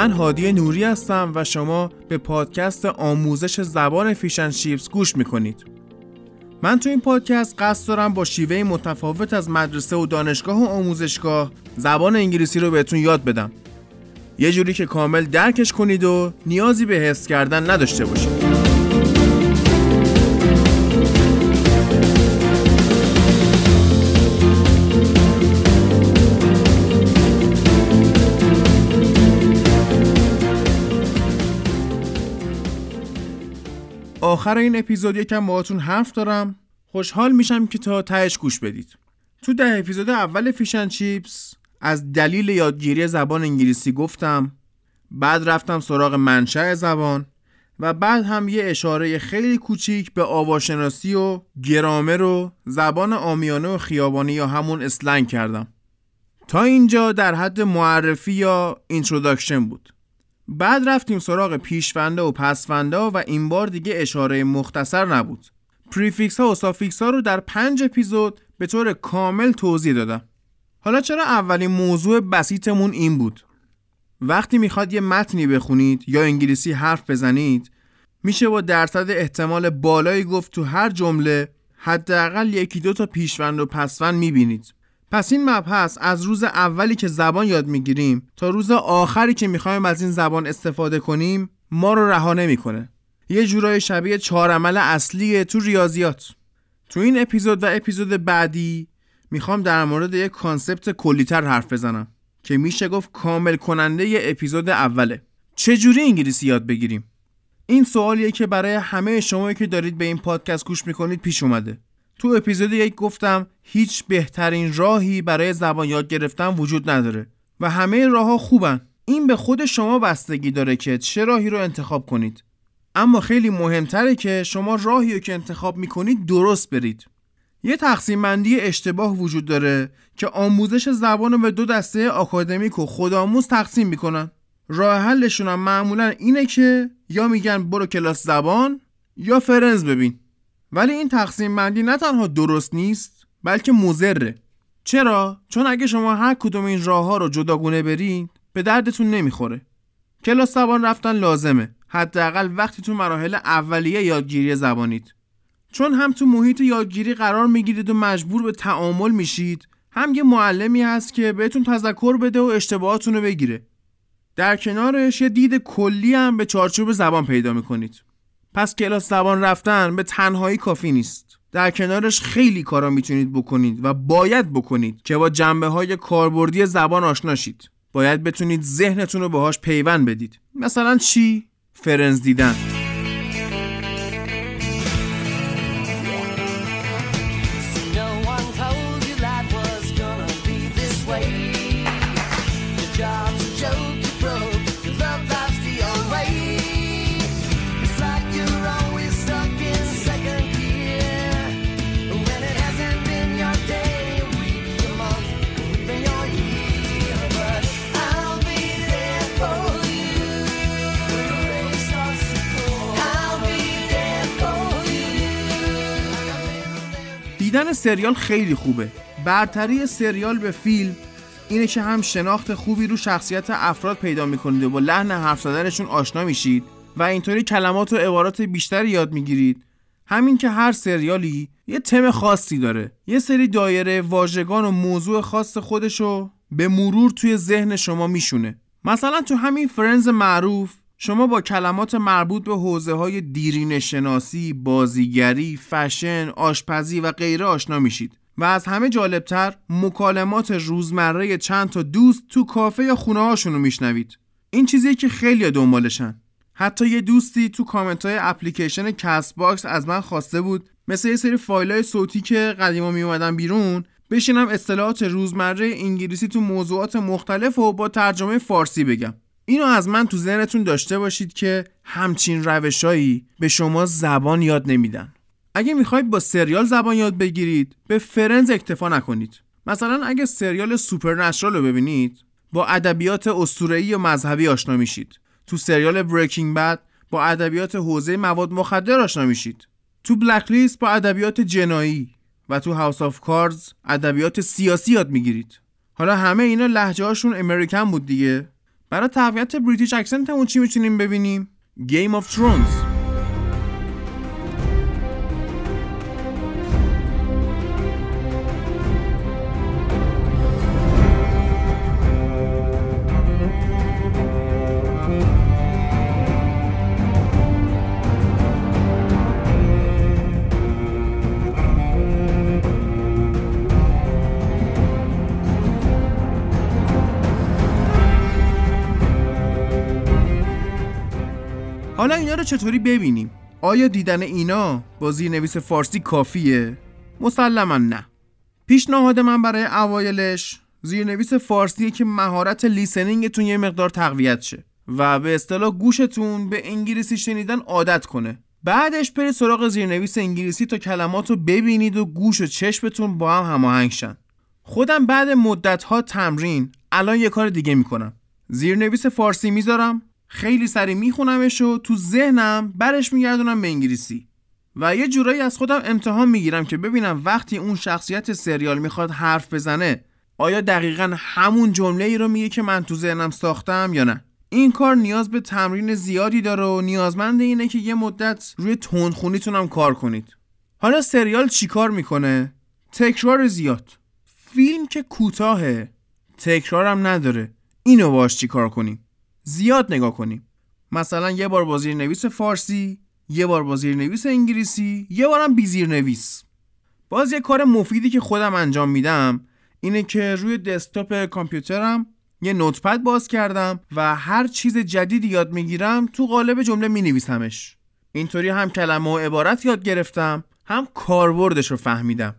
من هادی نوری هستم و شما به پادکست آموزش زبان فیشن شیپس گوش می‌کنید. من تو این پادکست قصد دارم با شیوه متفاوت از مدرسه و دانشگاه و آموزشگاه زبان انگلیسی رو بهتون یاد بدم. یه جوری که کامل درکش کنید و نیازی به حفظ کردن نداشته باشید. آخر این اپیزود یکم باهاتون حرف دارم. خوشحال میشم که تا تهش گوش بدید. تو ده اپیزود اول فیش اند چیپس از دلیل یادگیری زبان انگلیسی گفتم بعد رفتم سراغ منشأ زبان و بعد هم یه اشاره خیلی کوچیک به آواشناسی و گرامر و زبان عامیانه و خیابانی یا همون slang کردم. تا اینجا در حد معرفی یا introduction بود. بعد رفتیم سراغ پیشوندها و پسوندها و این بار دیگه اشاره مختصر نبود. prefix ها و suffix ها رو در پنج اپیزود به طور کامل توضیح دادم. حالا چرا اولین موضوع بسیطمون این بود؟ وقتی می‌خواد یه متنی بخونید یا انگلیسی حرف بزنید میشه با درصد احتمال بالایی گفت تو هر جمله حداقل یکی دو تا پیشوند و پسوند می‌بینید. پس این مبحث از روز اولی که زبان یاد می‌گیریم تا روز آخری که می‌خوایم از این زبان استفاده کنیم ما رو رها نمی‌کنه. یه جورایی شبیه چهار عمل اصلی تو ریاضیاته. تو این اپیزود و اپیزود بعدی می‌خوام در مورد یک concept کلی‌تر حرف بزنم که میشه گفت کامل کننده ی اپیزود اوله. چجوری انگلیسی یاد بگیریم؟ این سوالیه که برای همه شما که دارید به این پادکست گوش می‌کنید پیش اومده. تو اپیزود یک گفتم هیچ بهترین راهی برای زبان یاد گرفتن وجود نداره و همه راه ها خوبن. این به خود شما بستگی داره که چه راهی رو انتخاب کنید. اما خیلی مهمتره که شما راهی رو که انتخاب می‌کنید درست برید. یه تقسیم بندی اشتباه وجود داره که آموزش زبان رو به دو دسته آکادمیک و خودآموز تقسیم می‌کنن. راه حلشون هم معمولا اینه که یا میگن برو کلاس زبان یا فرنز ببین. ولی این تقسیم بندی نه تنها درست نیست بلکه مزره چرا؟ چون اگه شما هر کدوم این راه ها رو جداگونه برید به دردتون نمی‌خوره. کلاس زبان رفتن لازمه. حداقل وقتی تو مراحل اولیه یادگیری زبانید چون هم تو محیط یادگیری قرار می‌گیرید و مجبور به تعامل میشید هم یه معلمی هست که بهتون تذکر بده و اشتباهاتون رو بگیره. در کنارش یه دید کلی هم به چارچوب زبان پیدا می‌کنید. پس کلاس زبان رفتن به تنهایی کافی نیست. در کنارش خیلی کارا می‌تونید بکنید و باید بکنید که با جنبه های کاربردی زبان آشنا شید. باید بتونید ذهنتون رو باهاش پیوند بدید. مثلا چی؟ فرنز دیدن. دیدن سریال خیلی خوبه. برتری سریال به فیلم اینه که هم شناخت خوبی رو شخصیت افراد پیدا می‌کنید و با لحن حرف زدنشون آشنا میشید و اینطوری کلمات و عبارات بیشتری یاد می‌گیرید. همین که هر سریالی یه تم خاصی داره. یه سری دایره واژگان و موضوع خاص خودشو به مرور توی ذهن شما میشونه. مثلا تو همین فرنز معروف شما با کلمات مربوط به حوزه های دیرین شناسی، بازیگری، فشن، آشپزی و غیره آشنا میشید و از همه جالبتر مکالمات روزمره چند تا دوست تو کافه یا خونه هاشون رو میشنوید. این چیزیه که خیلی دنبالشن. حتی یه دوستی تو کامنت های اپلیکیشن کست باکس از من خواسته بود مثل یه سری فایل های صوتی که قدیما می اومدن بیرون بشینم اصطلاحات روزمره انگلیسی تو موضوعات مختلف و با ترجمه فارسی بگم. اینو از من تو ذهنتون داشته باشید که همچین روشایی به شما زبان یاد نمیدن. اگه می‌خواید با سریال زبان یاد بگیرید به فرنز اکتفا نکنید. مثلا اگه سریال سوپرنچرال رو ببینید با ادبیات اسطوره‌ای و مذهبی آشنا میشید. تو سریال بریکینگ بد با ادبیات حوزه مواد مخدر آشنا میشید. تو بلک لیست با ادبیات جنایی. و تو هاوس آف کاردز ادبیات سیاسی یاد می‌گیرید. حالا همه اینا لهجه هاشون American بود دیگه. برای تقویت British accent هم چی می‌تونیم ببینیم؟ Game of Thrones. رو چطوری ببینیم؟ آیا دیدن اینا با زیرنویس فارسی کافیه؟ مسلما نه. پیشنهاد من برای اوایلش زیرنویس فارسیه که مهارت لیسنینگتون یه مقدار تقویت شه و به اصطلاح گوشتون به انگلیسی شنیدن عادت کنه. بعدش برید سراغ زیرنویس انگلیسی تا کلمات رو ببینید و گوش و چشمتون با هم هماهنگ شن. خودم بعد مدت ها تمرین الان یه کار دیگه می‌کنم. زیرنویس فارسی می‌ذارم خیلی سری میخونمش و تو ذهنم برش میگردونم به انگلیسی. و یه جورایی از خودم امتحان می‌گیرم که ببینم وقتی اون شخصیت سریال می‌خواد حرف بزنه آیا دقیقا همون جمله ای رو میگه که من تو ذهنم ساختم یا نه؟ این کار نیاز به تمرین زیادی داره و نیازمند اینه که یه مدت روی تندخونیتونم کار کنید. حالا سریال چیکار می‌کنه؟ تکرار زیاد. فیلم که کوتاهه تکرارم نداره. اینو باش چیکار کنیم؟ زیاد نگاه کنیم مثلا یه بار با نویس فارسی یه بار با نویس انگلیسی یه بارم بی نویس باز یه کار مفیدی که خودم انجام میدم اینه که روی دسکتاپ کامپیوترم یه نوتپد باز کردم و هر چیز جدیدی یاد می‌گیرم تو قالب جمله می نویسمش اینطوری هم کلمه و عبارت یاد گرفتم هم کاربردش رو فهمیدم.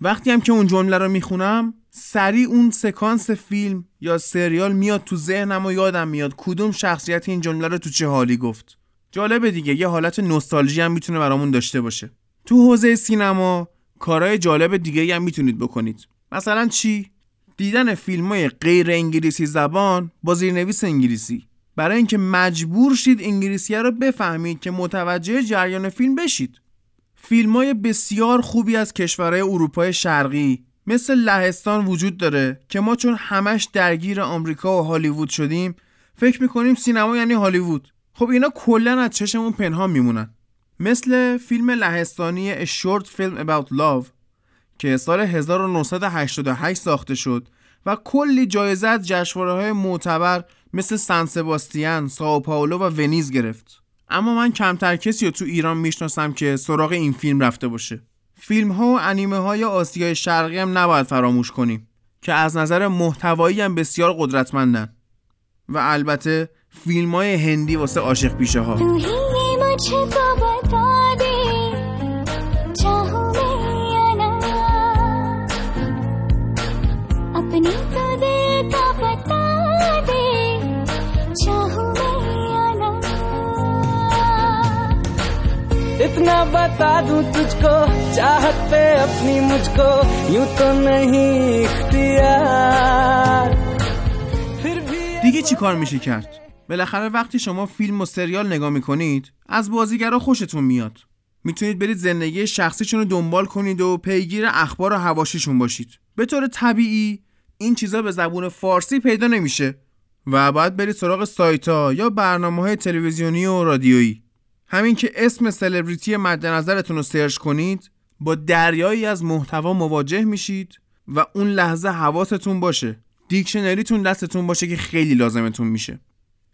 وقتی هم که اون جمله رو می‌خونم سریع اون سکانس فیلم یا سریال میاد تو ذهنم و یادم میاد کدوم شخصیت این جمله رو تو چه حالی گفت. جالبه دیگه یه حالت نوستالژی هم می‌تونه برامون داشته باشه. تو حوزه سینما کارهای جالب دیگه هم می‌تونید بکنید. مثلا چی؟ دیدن فیلم های غیر انگلیسی زبان با زیرنویس انگلیسی. برای اینکه مجبور شید انگلیسی رو بفهمید که متوجه جریان فیلم بشید. فیلم های بسیار خوبی از کشورهای اروپای شرقی مثل لهستان وجود داره که ما چون همش درگیر آمریکا و هالیوود شدیم فکر می‌کنیم سینما یعنی هالیوود خب اینا کلا از چشمون پنهان میمونن مثل فیلم لهستانی A Short Film About Love که سال 1988 ساخته شد و کلی جایزه از جشنواره های معتبر مثل سان سباستیان، ساو پائولو و ونیز گرفت. اما من کمتر کسی رو تو ایران می‌شناسم که سراغ این فیلم رفته باشه. فیلم ها و انیمه های آسیای شرقی هم نباید فراموش کنیم که از نظر محتوایی هم بسیار قدرتمندن. و البته فیلم های هندی واسه عاشق پیشه ها बता दूं तुझको चाहत पे अपनी मुझको यूं तो नहीं دیگه چی کار میشه کرد؟ بالاخره وقتی شما فیلم و سریال نگاه میکنید از بازیگرا خوشتون میاد میتونید برید زندگی شخصیشون رو دنبال کنید و پیگیر اخبار و هواشیشون باشید به طور طبیعی این چیزا به زبون فارسی پیدا نمیشه و باید برید سراغ سایت ها یا برنامه های تلویزیونی و رادیویی همین که اسم سلبریتی مد نظرتون رو search کنید با دریایی از محتوا مواجه میشید و اون لحظه حواستون باشه دیکشنریتون دستتون باشه که خیلی لازمتون میشه.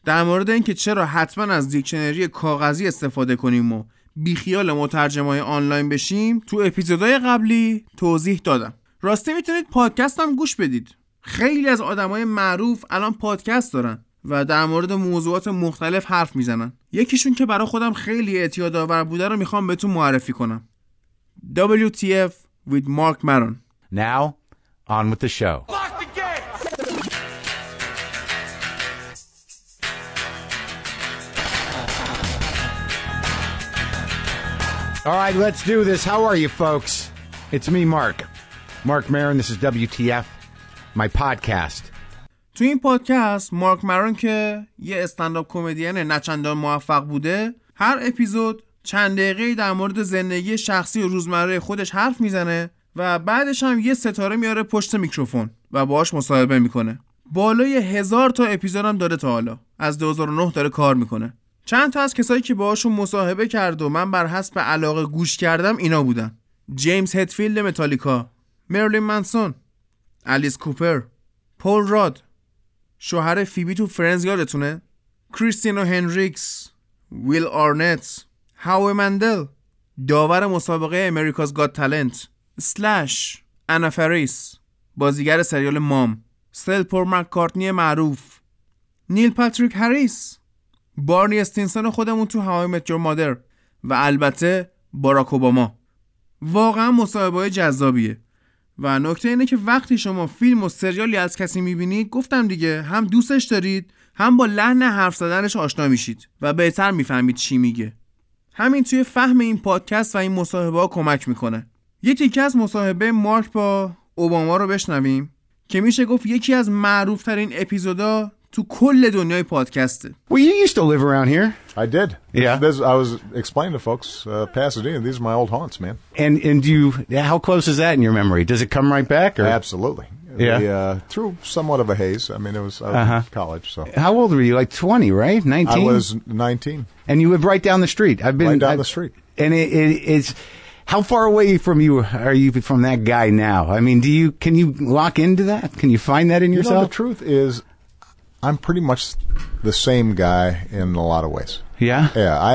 در مورد اینکه چرا حتما از دیکشنری کاغذی استفاده کنیم و بیخیال مترجمای آنلاین بشیم تو اپیزودهای قبلی توضیح دادم. راستی می‌تونید پادکست هم گوش بدید. خیلی از آدمای معروف الان پادکست دارن. و در مورد موضوعات مختلف حرف می‌زنن یکیشون که برای خودم خیلی اعتیاد آور بوده رو می‌خوام بهتون معرفی کنم WTF with Mark Maron Now on with the show All right, let's do this. How are you, folks? It's me, Mark. Mark Maron. This is WTF, my podcast. تو این پادکست مارک مرون که یه استنداپ کمدین نچندان موفق بوده هر اپیزود چند دقیقه در مورد زندگی شخصی و روزمره خودش حرف می‌زنه و بعدش هم یه ستاره میاره پشت میکروفون و باهاش مصاحبه می‌کنه. بالای هزار تا اپیزودم داره تا حالا. از 2009 داره کار می‌کنه. چند تا از کسایی که باهاشون مصاحبه کرد و من بر حسب علاقه گوش کردم اینا بودن. جیمز هتفیلد متالیکا مرلین منسون الیس کوپر پل راد شوهر فیبی تو فرنز یادتونه؟ کریستینا هندریکس ویل آرنت هاو مندل داور مسابقه امریکاز گاد تالنت اسلش انا فریس بازیگر سریال مام سر پل مک‌کارتنی معروف نیل پاتریک هریس بارنی استینسون خودمون تو هاو آی مت یور مادر و البته باراک اوباما. واقعا مصاحبه جذابیه. و نکته اینه که وقتی شما فیلم و سریالی از کسی می‌بینید گفتم دیگه هم دوستش دارید هم با لحن حرف زدنش آشنا میشید و بهتر می‌فهمید چی میگه. همین توی فهم این پادکست و این مصاحبه ها کمک می‌کنه. یه تیکه از مصاحبه مارک با اوباما رو بشنویم که میشه گفت یکی از معروف ترین اپیزودا تو کل دنیای پادکسته Well, you used to live around here. I did. Yeah. This, I was explaining to folks, uh, Pasadena, these are my old haunts, man. And and do you how close is that in your memory? Does it come right back or Absolutely. Yeah. The, uh, through somewhat of a haze. I mean, it was I was Uh-huh. in college, so how old were you? Like 20, right? 19? I was 19, And you live right down the street. I've been right down I've- the street. And it, it, it's how far away from you are you from that guy now? I mean, do you can you lock into that? Can you find that in You know, yourself? the truth is, I'm pretty much the same guy in a lot of ways. yeah. Yeah, I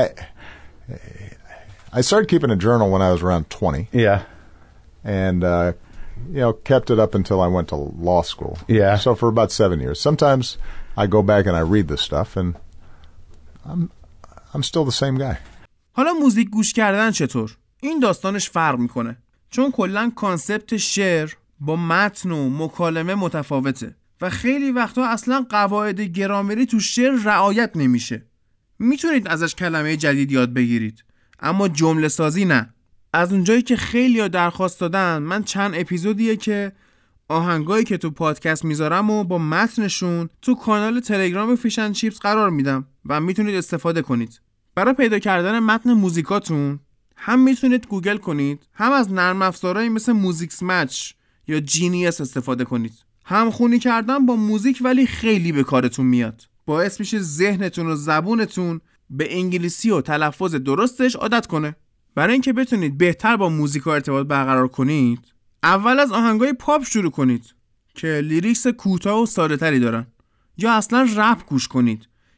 I started keeping a journal when I was around 20, Yeah. and uh, you know kept it up until I went to law school. Yeah. So for about seven years. Sometimes I go back and I read this stuff, and I'm I'm still the same guy. حالا موزیک گوش کردن چطور؟ این داستانش فرق می‌کنه چون کلا concept شعر با متن و مکالمه متفاوته و خیلی وقتا اصلا قواعد گرامری تو شعر رعایت نمیشه. می‌تونید ازش کلمه جدید یاد بگیرید اما جمله سازی نه. از اونجایی که خیلی ها درخواست دادن من چند اپیزودیه که آهنگایی که تو پادکست می‌ذارم و با متنشون تو کانال تلگرام Fish and Chips قرار میدم و می‌تونید استفاده کنید. برای پیدا کردن متن موزیکاتون هم می‌تونید گوگل کنید هم از نرم افزارهایی مثل Musixmatch یا Genius استفاده کنید. هم خونی کردن با موزیک ولی خیلی به کارتون میاد. باعث میشه ذهنتون و زبونتون به انگلیسی و تلفظ درستش عادت کنه. برای اینکه بتونید بهتر با موزیک ارتباط برقرار کنید اول از آهنگای پاپ شروع کنید که lyrics کوتاه و ساده تری دارن. یا اصلا رپ گوش کنید.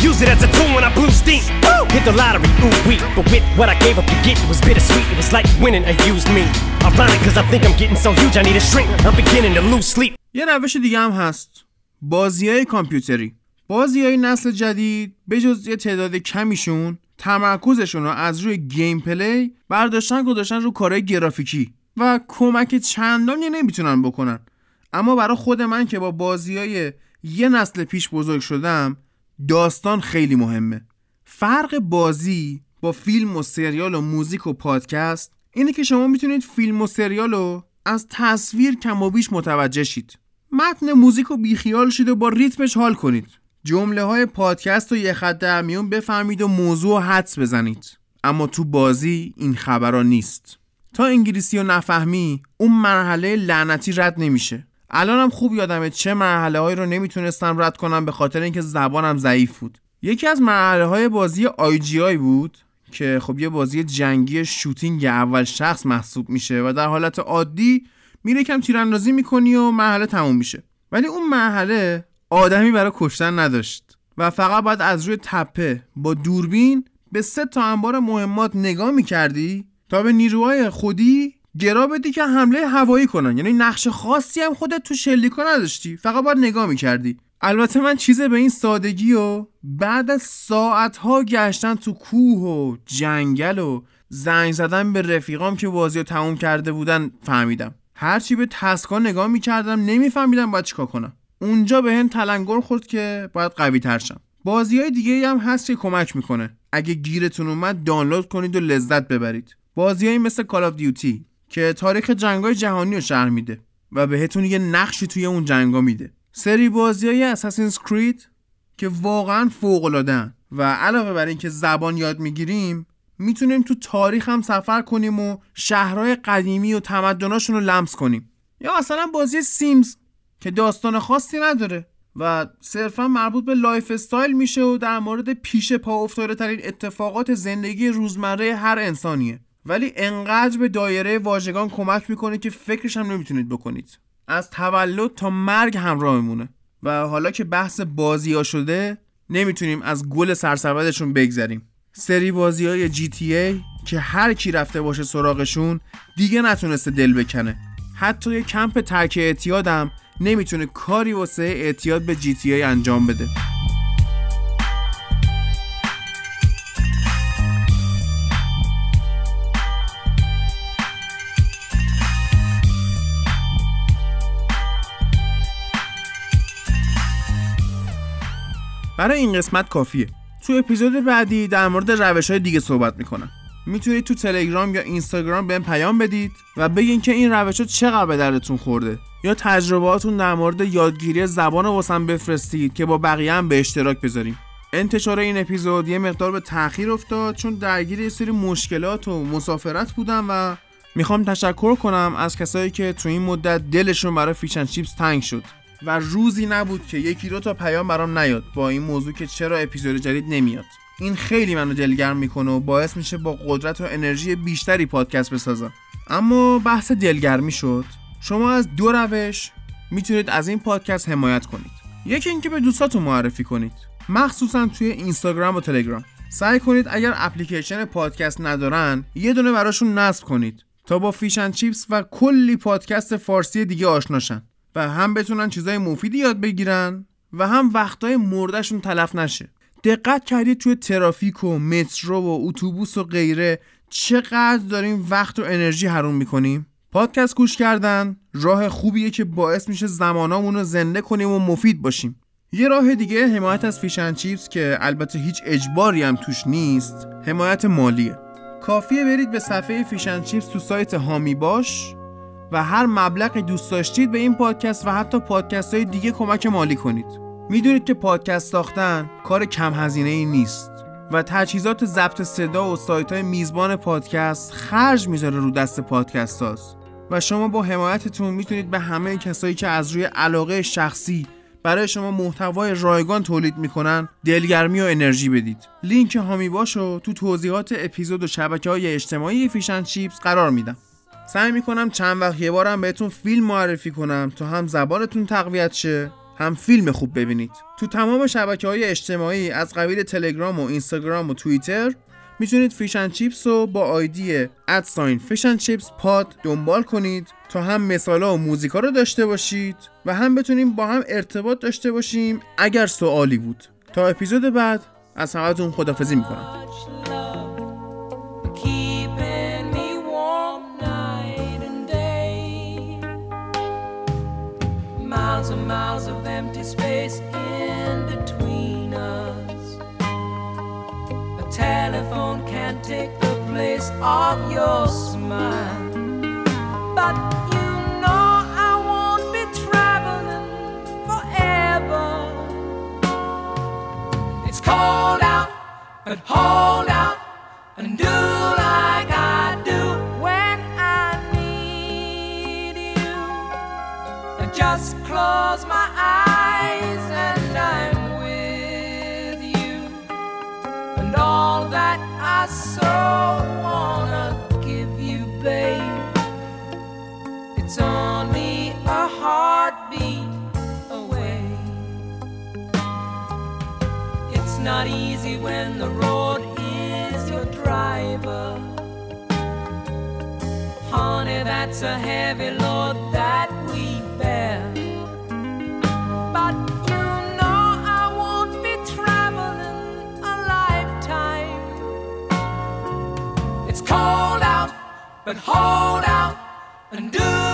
Use it as a tool when I blew steam. Woo! Hit the lottery, ooh wee. But with what I gave up to get, it was bittersweet. It was like winning a used me. Ironic, cause I think I'm getting so huge, I need a shrink. I'm beginning to lose sleep. یه روش دیگه هم هست بازی های کامپیوتری بازی های نسل جدید به جز یه تعداد کمیشون تمرکزشون رو از روی gameplay برداشتن گذاشتن رو کارهای گرافیکی و کمک چندانی نمی‌تونن بکنن اما برای خود من که با بازی های یه نسل پیش بزرگ شدم داستان خیلی مهمه. فرق بازی با فیلم و سریال و موزیک و پادکست اینه که شما می‌تونید فیلم و سریال رو از تصویر کم و بیش متوجه شید. متن موزیک رو بیخیال شید و با ریتمش حال کنید. جمله های پادکست رو یه خط در میون بفهمید و موضوع رو حدس بزنید. اما تو بازی این خبرها نیست. تا انگلیسی رو نفهمی اون مرحله لعنتی رد نمیشه. الانم خوب یادمه چه مرحله هایی رو نمی‌تونستم رد کنم به خاطر اینکه زبانم ضعیف بود. یکی از مرحله های بازی IGI بود که خب یه بازی جنگی shooting اول شخص محسوب میشه و در حالت عادی میره کم تیراندازی می‌کنی و مرحله تموم میشه. ولی اون مرحله آدمی برای کشتن نداشت و فقط باید از روی تپه با دوربین به سه تا انبار مهمات نگاه می‌کردی تا به نیروهای خودی گرا بدی که حمله هوایی کنن. یعنی نقش خاصی هم خودت تو شلیکا نداشتی. فقط باید نگاه می‌کردی. البته من چیز به این سادگی و بعد از ساعتها گشتن تو کوه و جنگل و زنگ زدن به رفیقام که بازی رو تموم کرده بودن فهمیدم. هرچی به تسکا نگاه می‌کردم نمیفهمیدم باید چیکار کنم. اونجا به هم تلنگر خورد که باید قوی تر شم. بازی های دیگه هم هست که کمک می‌کنه. اگه گیرتون اومد دانلود کنید و لذت ببرید. بازیایی مثل کال آف دیوتی که تاریخ جنگای جهانی رو شرح میده و بهتون یه نقشی توی اون جنگا میده. سری بازی های اساسینز کرید که واقعا فوق العاده و علاوه بر اینکه زبان یاد می‌گیریم می‌تونیم تو تاریخ هم سفر کنیم و شهرهای قدیمی و تمدناشون رو لمس کنیم. یا مثلا بازی Sims که داستان خاصی نداره و صرفا مربوط به lifestyle میشه و در مورد پیش پا افتاده ترین اتفاقات زندگی روزمره هر انسانیه. ولی انقدر به دایره واژگان کمک می‌کنه که فکرش هم نمی‌تونید بکنید. از تولد تا مرگ همراهمونه. و حالا که بحث بازی ها شده نمی‌تونیم از گل سرسبدشون بگذریم. سری بازی های جی تی ای که هر کی رفته باشه سراغشون دیگه نتونسته دل بکنه. حتی یه کمپ ترک اعتیادم نمی‌تونه کاری واسه اعتیاد به جی تی ای انجام بده. برای این قسمت کافیه. تو اپیزود بعدی در مورد روش های دیگه صحبت می‌کنم. می‌تونید تو تلگرام یا اینستاگرام بهم پیام بدید و بگین که این روش ها چقدر به دردتون خورده. یا تجربهاتون در مورد یادگیری زبان واسم بفرستید که با بقیه هم به اشتراک بذاریم. انتشار این اپیزود یه مقدار به تاخیر افتاد چون درگیر یه سری مشکلات و مسافرت بودم و می‌خوام تشکر کنم از کسایی که تو این مدت دلشون برای فیشن چیپس تنگ شد. و روزی نبود که یکی دو تا پیام برام نیاد با این موضوع که چرا اپیزود جدید نمیاد. این خیلی منو دلگرم می‌کنه و باعث میشه با قدرت و انرژی بیشتری پادکست بسازم. اما بحث دلگرمی شد. شما از دو روش می‌تونید از این پادکست حمایت کنید. یکی اینکه به دوستاتون معرفی کنید. مخصوصا توی اینستاگرام و تلگرام. سعی کنید اگر اپلیکیشن پادکست ندارن یه دونه براشون نصب کنید تا با فیشن چیپس و کلی پادکست فارسی دیگه آشناشن و هم بتونن چیزای مفیدی یاد بگیرن و هم وقتای مردشون تلف نشه. دقت کردید توی ترافیک و مترو و اتوبوس و غیره چقدر داریم وقت و انرژی حروم می‌کنیم؟ پادکست گوش کردن راه خوبیه که باعث میشه زمانامون رو زنده کنیم و مفید باشیم. یه راه دیگه حمایت از Fish and Chips که البته هیچ اجباری هم توش نیست حمایت مالیه. کافیه برید به صفحه Fish and Chips تو سایت حامی باش. و هر مبلغی دوست داشتید به این پادکست و حتی پادکست های دیگه کمک مالی کنید. می‌دونید که پادکست ساختن کار کم هزینه ای نیست و تجهیزات ضبط صدا و سایت های میزبان پادکست خرج می‌ذاره رو دست پادکست هاست و شما با حمایتتون می‌تونید به همه کسایی که از روی علاقه شخصی برای شما محتوای رایگان تولید می‌کنن دلگرمی و انرژی بدید. لینک حامی باشو تو توضیحات اپیزود و شبکه های اجتماعی Fish and Chips قرار میدم. سعی می‌کنم چند وقت یه بارم بهتون فیلم معرفی کنم تا هم زبانتون تقویت شه هم فیلم خوب ببینید. تو تمام شبکه های اجتماعی از قبیل تلگرام و اینستاگرام و توییتر می‌تونید Fish and Chips رو با آیدی at sign Fish and Chips Pod دنبال کنید تا هم مثالا و موزیکا رو داشته باشید و هم بتونیم با هم ارتباط داشته باشیم اگر سوالی بود. تا اپیزود بعد از همتون خدافزی می‌کنم. Space in between us. A telephone can't take the place of your smile. But you know I won't be traveling forever. It's cold out, but hold out when the road is your driver. Honey, that's a heavy load that we bear. But you know I won't be traveling a lifetime. It's cold out, but hold out and do